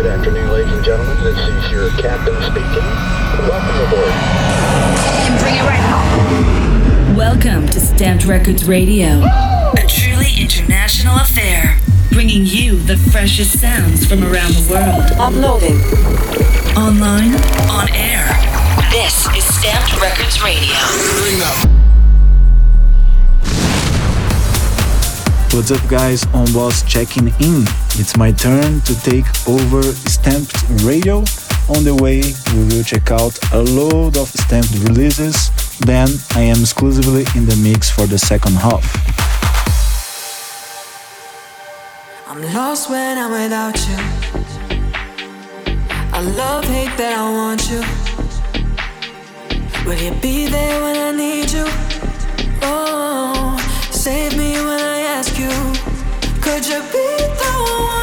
Good afternoon, ladies and gentlemen. This is your captain speaking. Welcome aboard. And bring it right home. Welcome to STMPD RCRDS Radio, a truly international affair, bringing you the freshest sounds from around the world. Uploading. Online, on air. This is STMPD RCRDS Radio. What's up, guys? Öwnboss checking in. It's my turn to take over STMPD Radio. On the way, we will check out a load of stamped releases. Then I am exclusively in the mix for the second half. I'm lost when I'm without you. I love, hate that I want you. Will you be there when I need you? Oh, save me when I you. Could you be the one?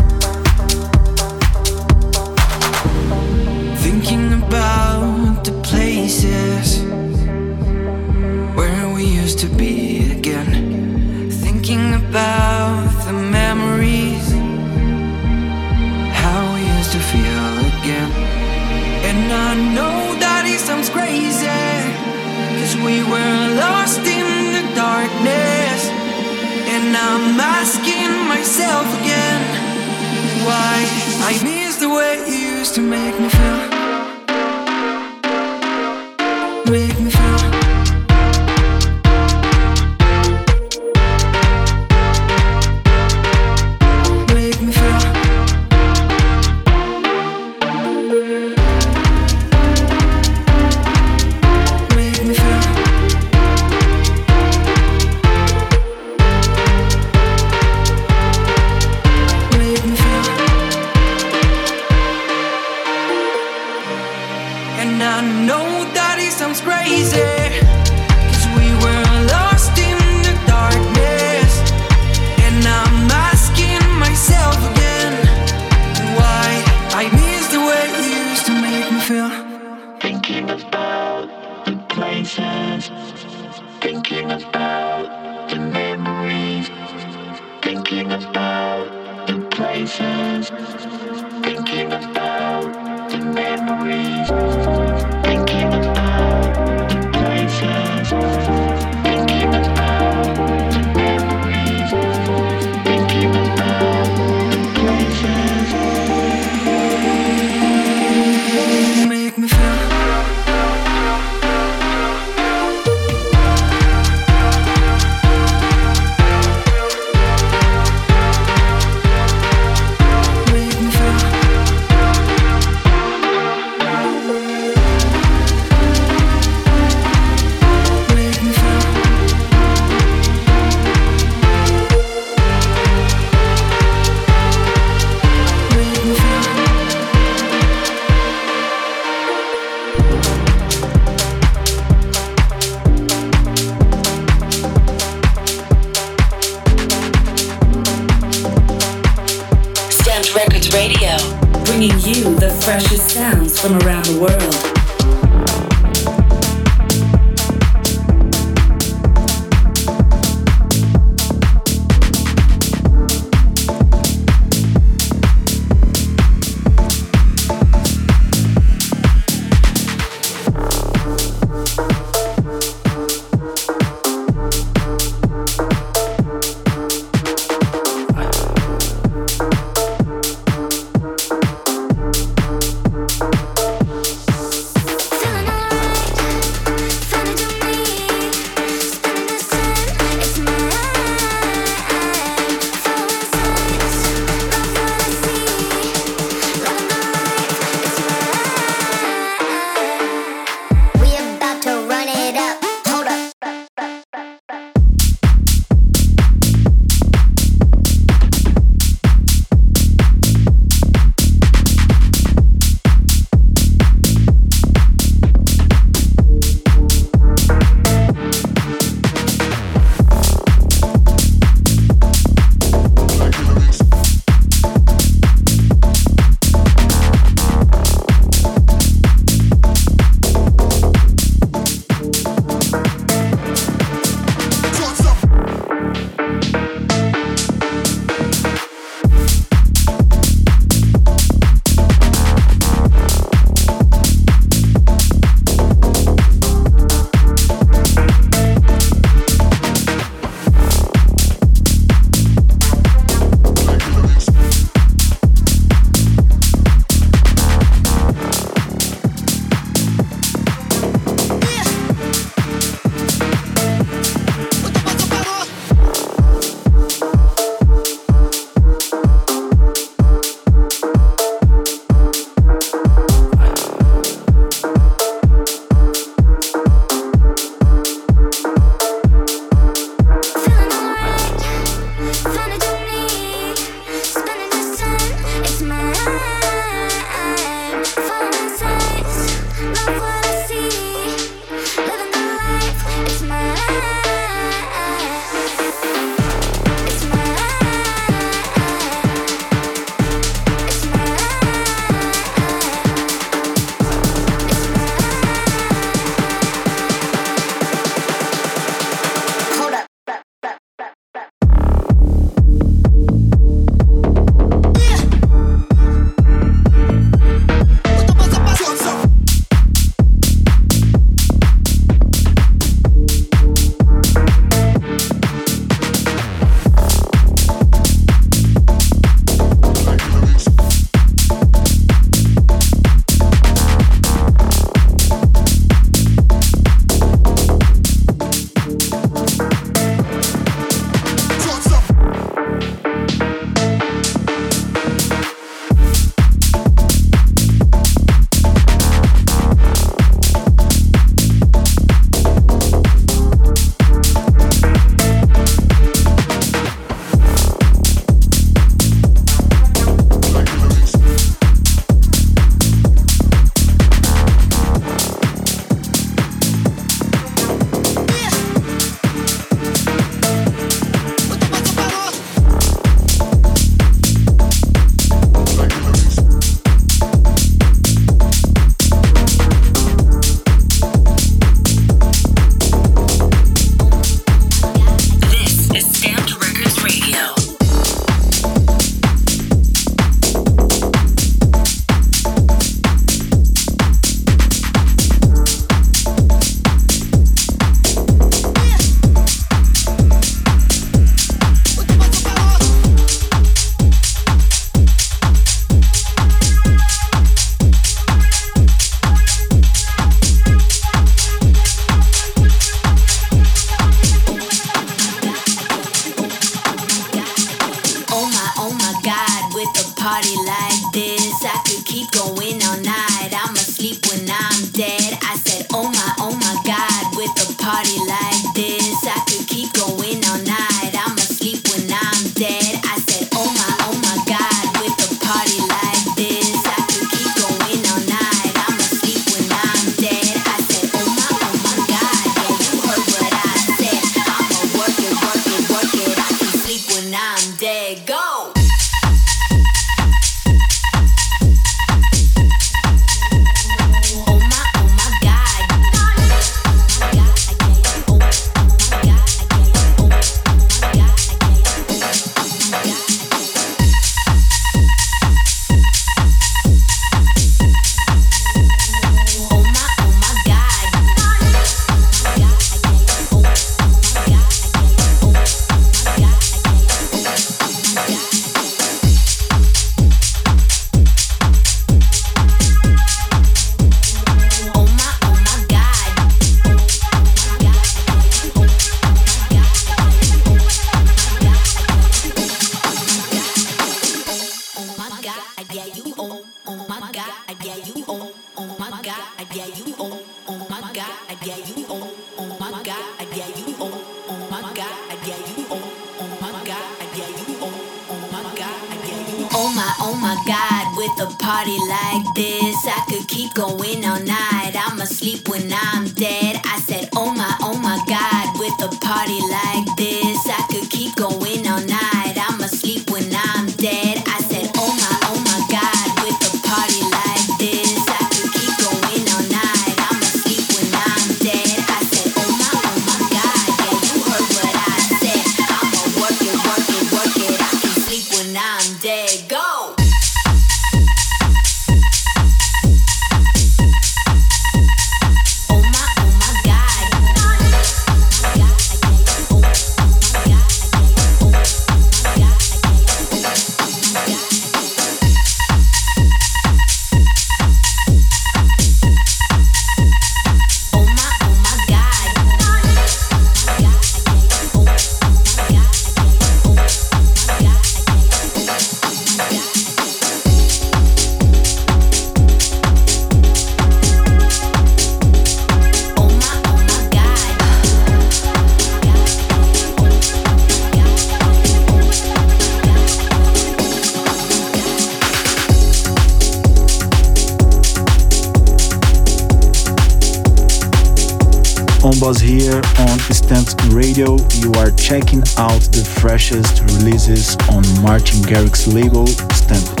Radio, you are checking out the freshest releases on Martin Garrix label, STMPD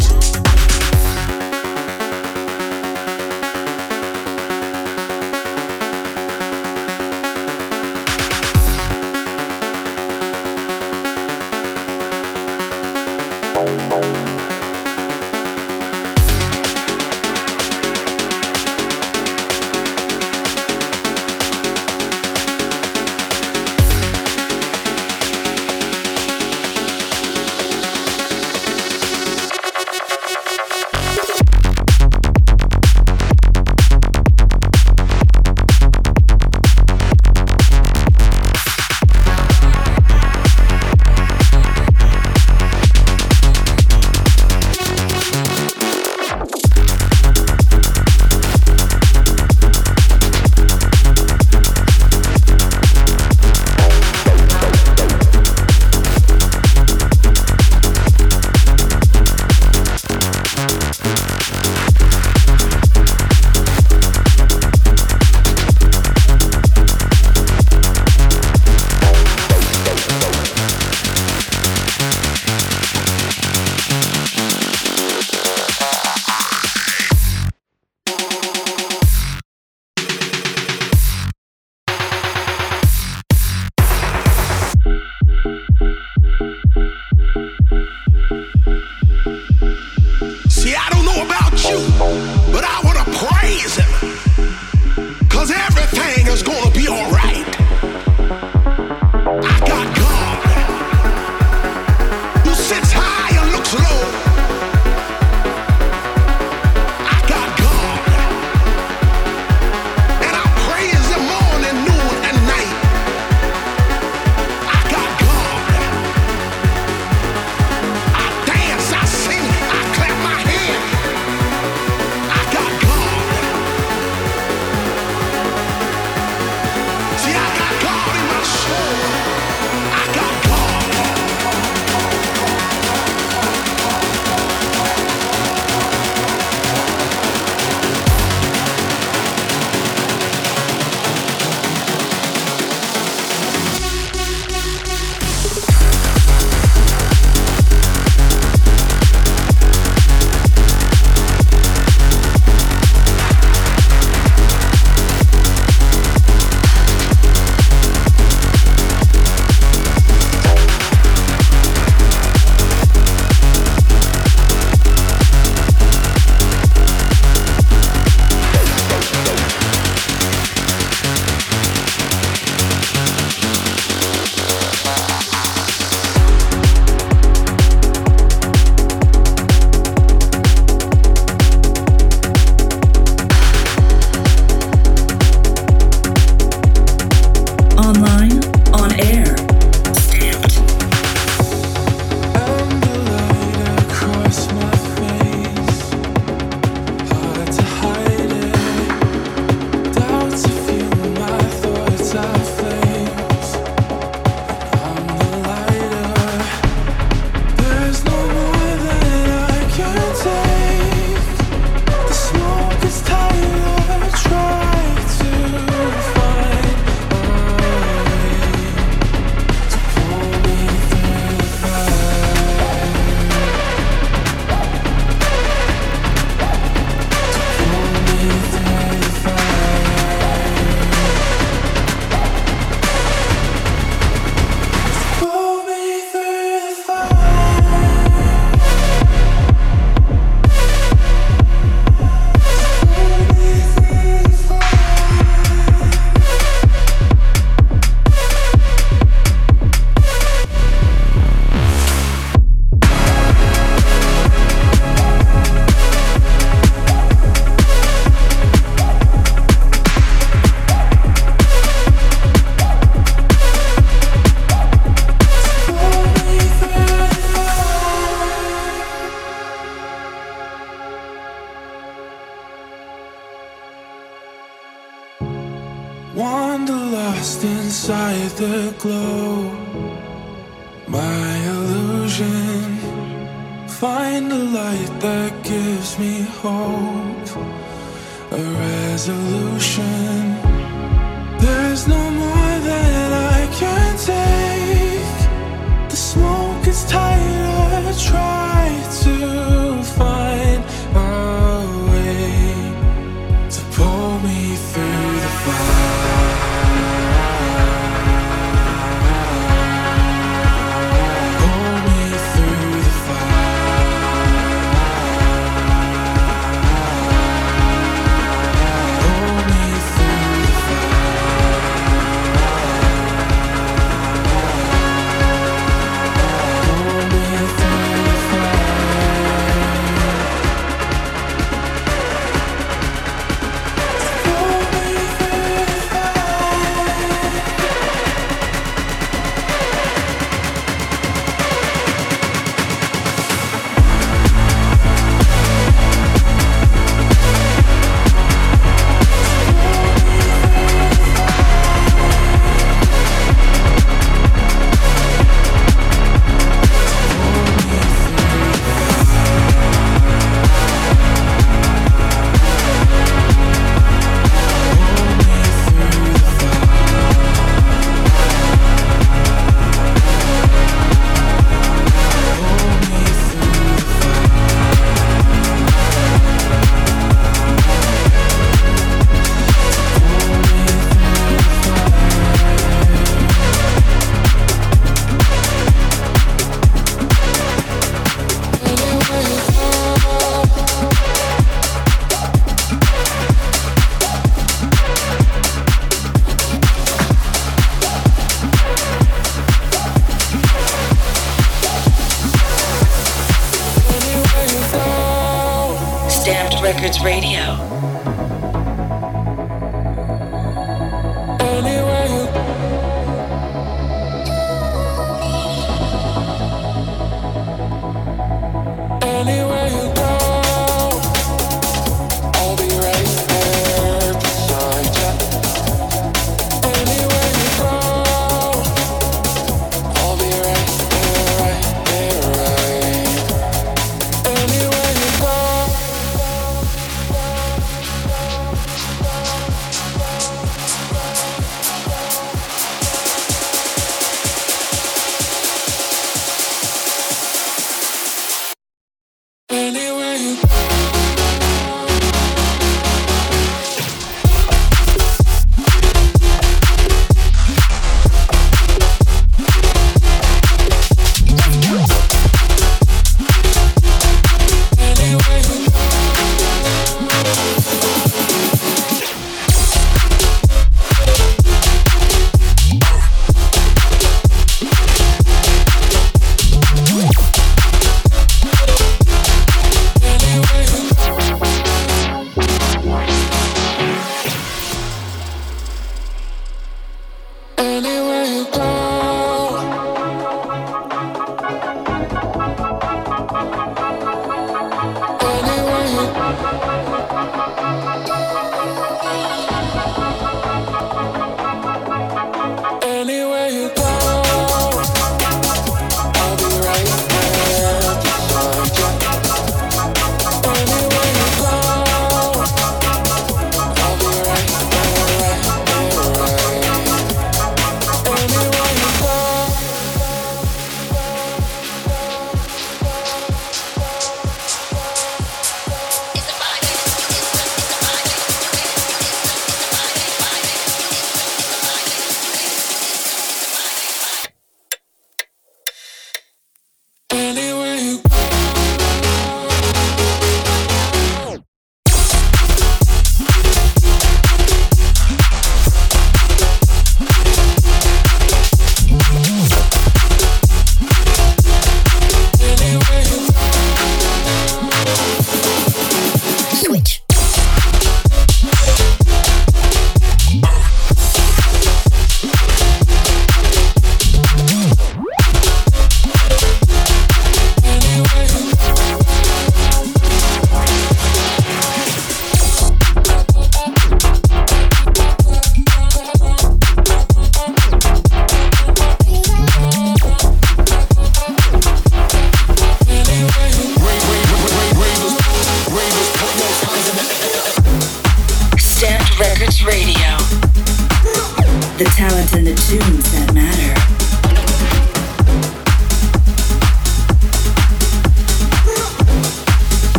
is tighter. Try to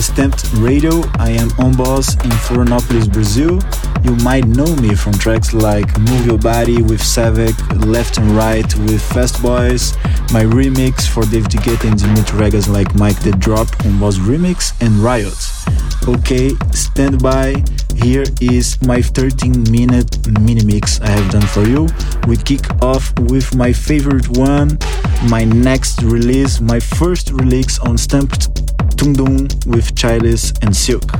STMPD Radio. I am Öwnboss in Florianopolis, Brazil. You might know me from tracks like Move Your Body with Sevek, Left and Right with Fast Boys, my remix for David Guetta and Dimitri Vegas like Mike the Drop Öwnboss Remix, and Riot. Okay, stand by. Here is my 13 minute mini mix I have done for you. We kick off with my favorite one, my next release, my first release on STMPD Tudum with Schilllist and Silque.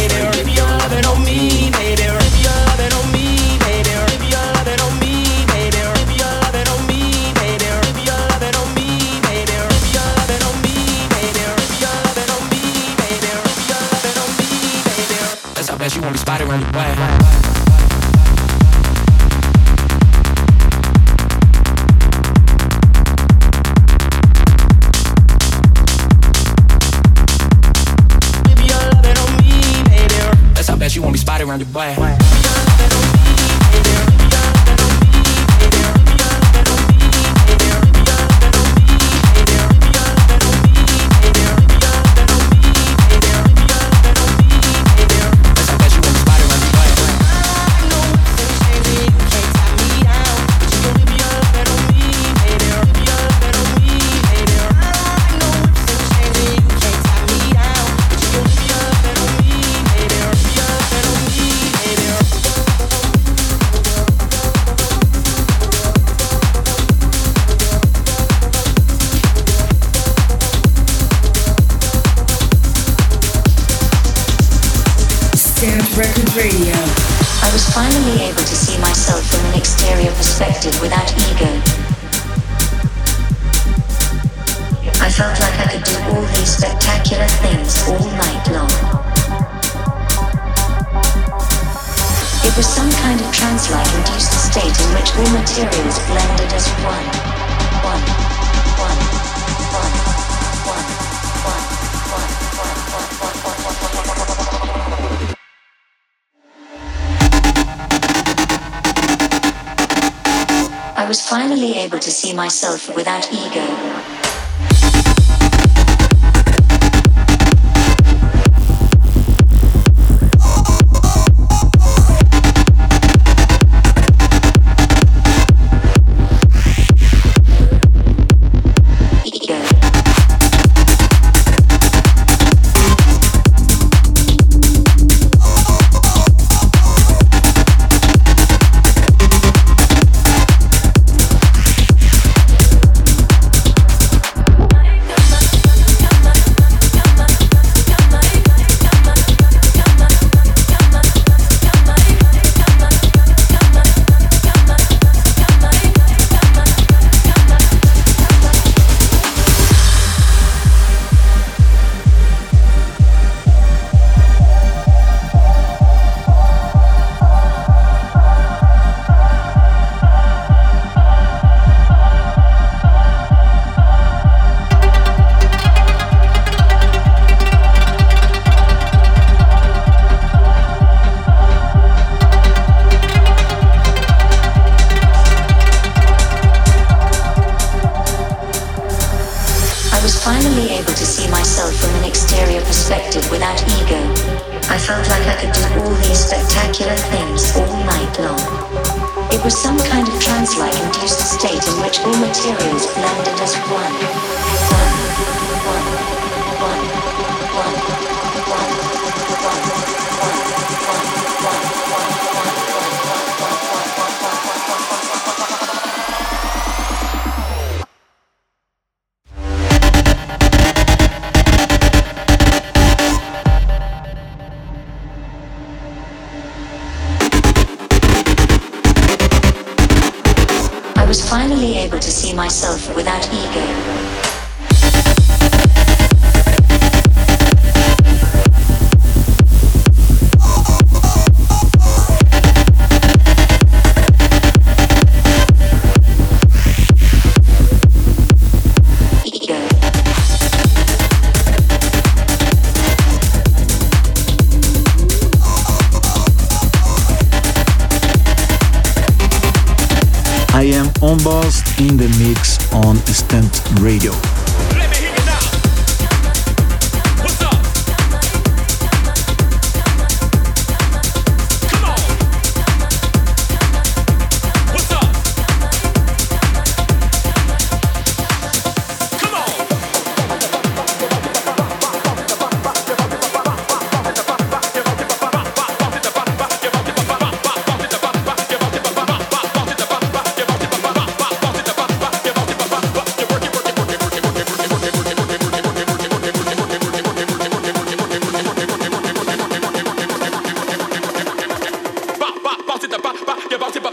black. able to see myself from an exterior perspective without ego. I felt like I could do all these spectacular things all night long. It was some kind of trance-like induced state in which all materials blended as one, one, one. finally able to see myself without ego. able to see myself from an exterior perspective without ego. I felt like I could do all these spectacular things all night long. It was some kind of trance-like induced state in which all materials blended as one. one. Distant Radio. pas, y'a pas, c'est.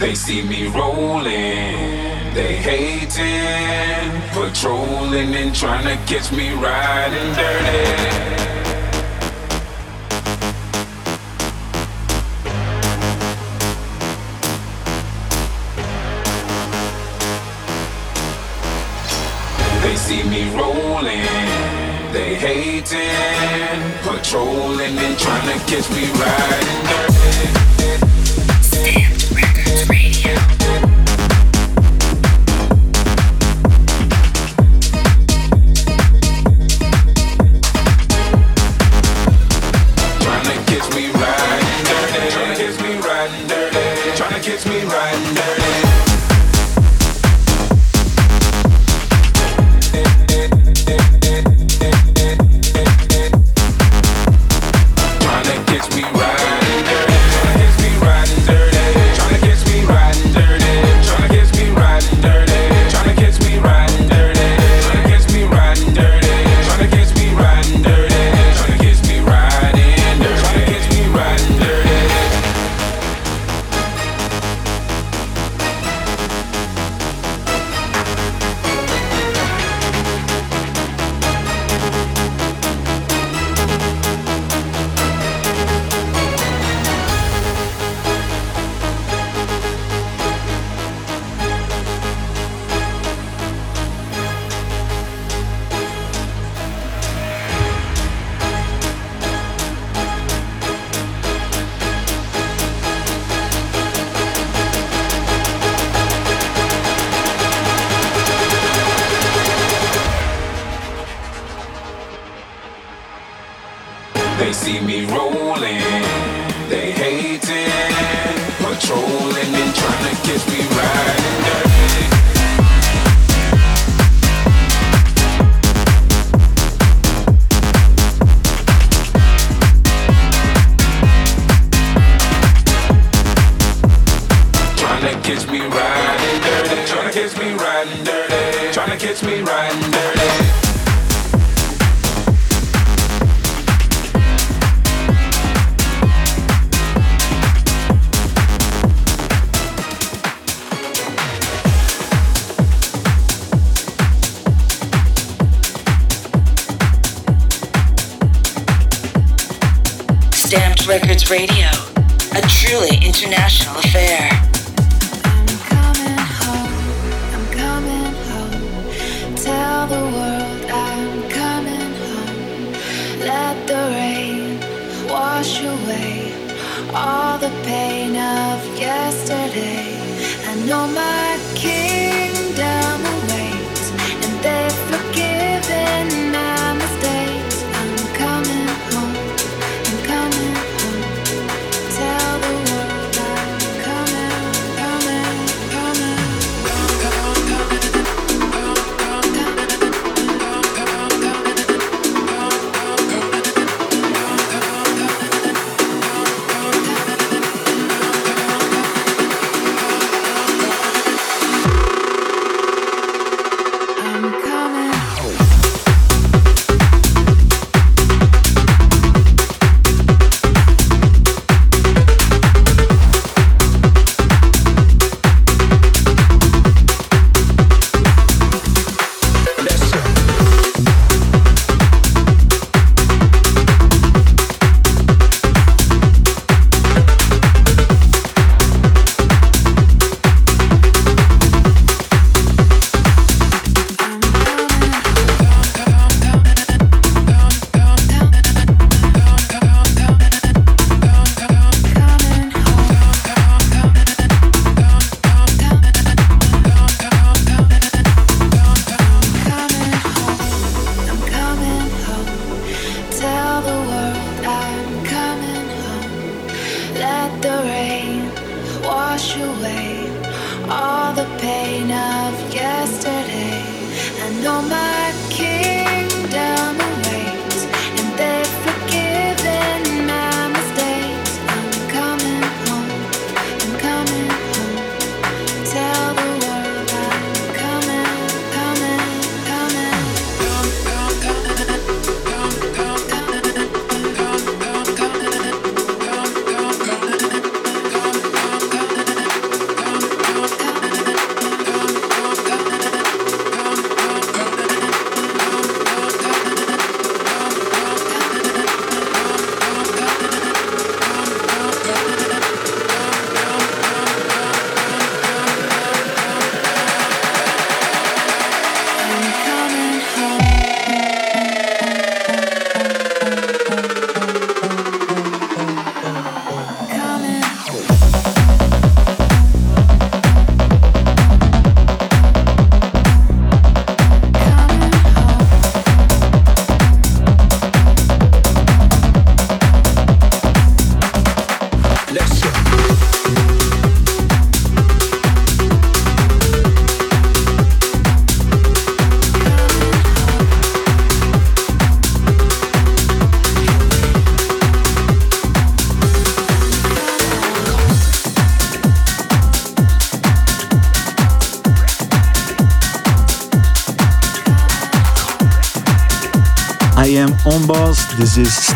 Won't be spotted around your boy. catch me riding dirty. They see me rolling, they hating, patrolling and trying to catch me riding dirty.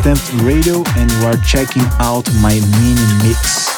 STMPD Radio, and you are checking out my mini mix.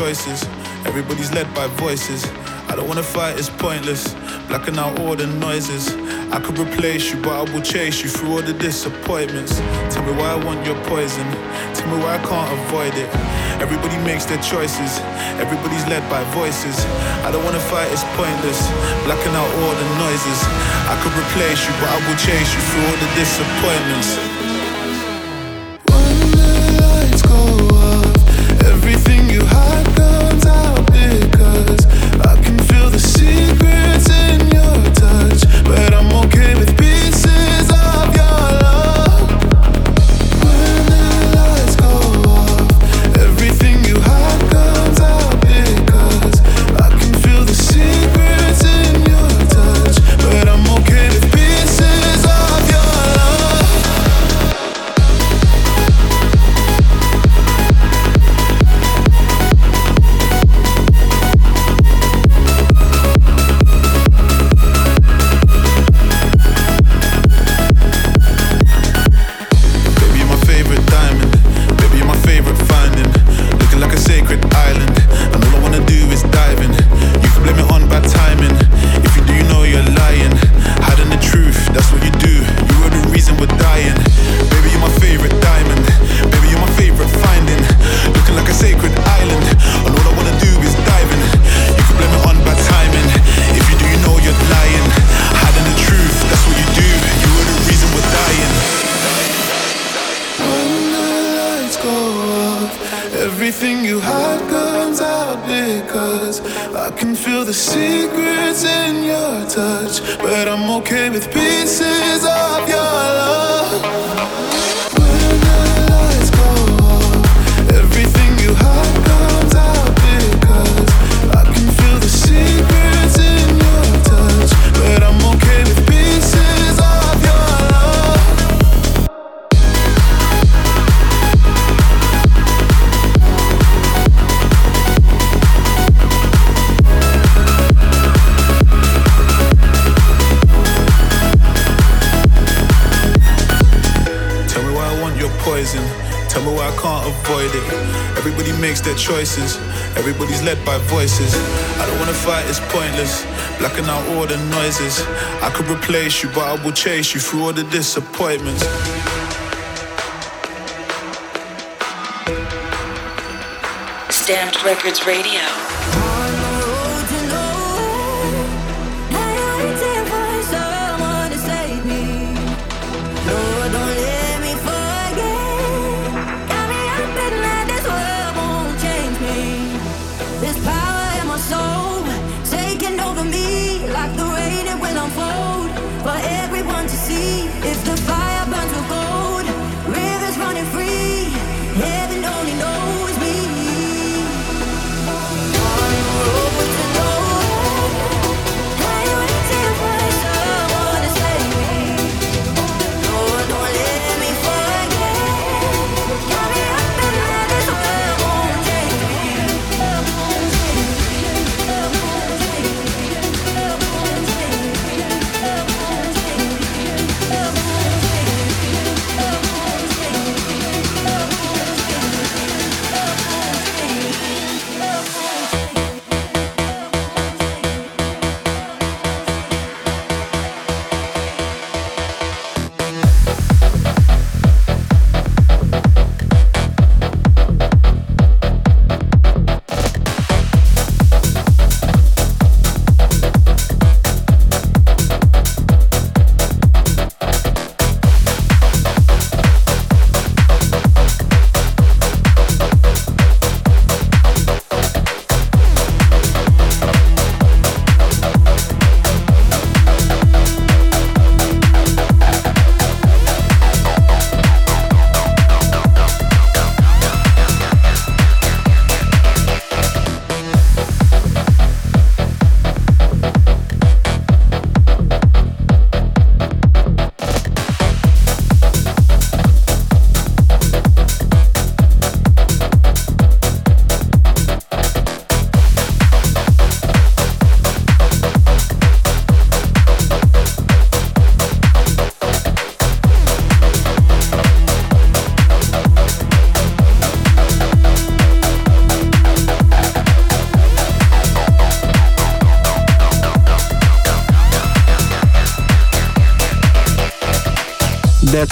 choices. Everybody's led by voices. I don't wanna fight, it's pointless. Blacking out all the noises. I could replace you, but I will chase you through all the disappointments. Tell me why I want your poison. Tell me why I can't avoid it. Everybody makes their choices. Everybody's led by voices. I don't wanna fight, it's pointless. Blacking out all the noises. I could replace you, but I will chase you through all the disappointments. choices. Everybody's led by voices. I don't wanna fight, it's pointless. Blacking out all the noises. I could replace you, but I will chase you through all the disappointments. STMPD RCRDS Radio.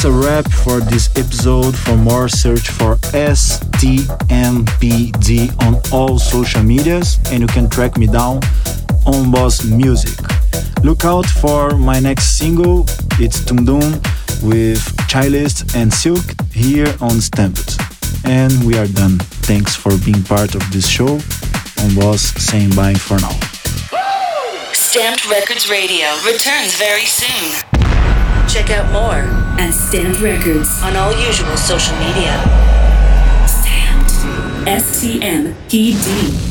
A wrap for this episode. For more, search for STMPD on all social medias, and you can track me down Öwnboss Music. Look out for my next single. It's Tudum with Schilllist and Silque here on STMPD. And we are done. Thanks for being part of this show. Öwnboss saying bye for now. STMPD RCRDS Radio returns very soon. Check out more at STMPD RCRDS on all usual social media. STMPD. S T M P D.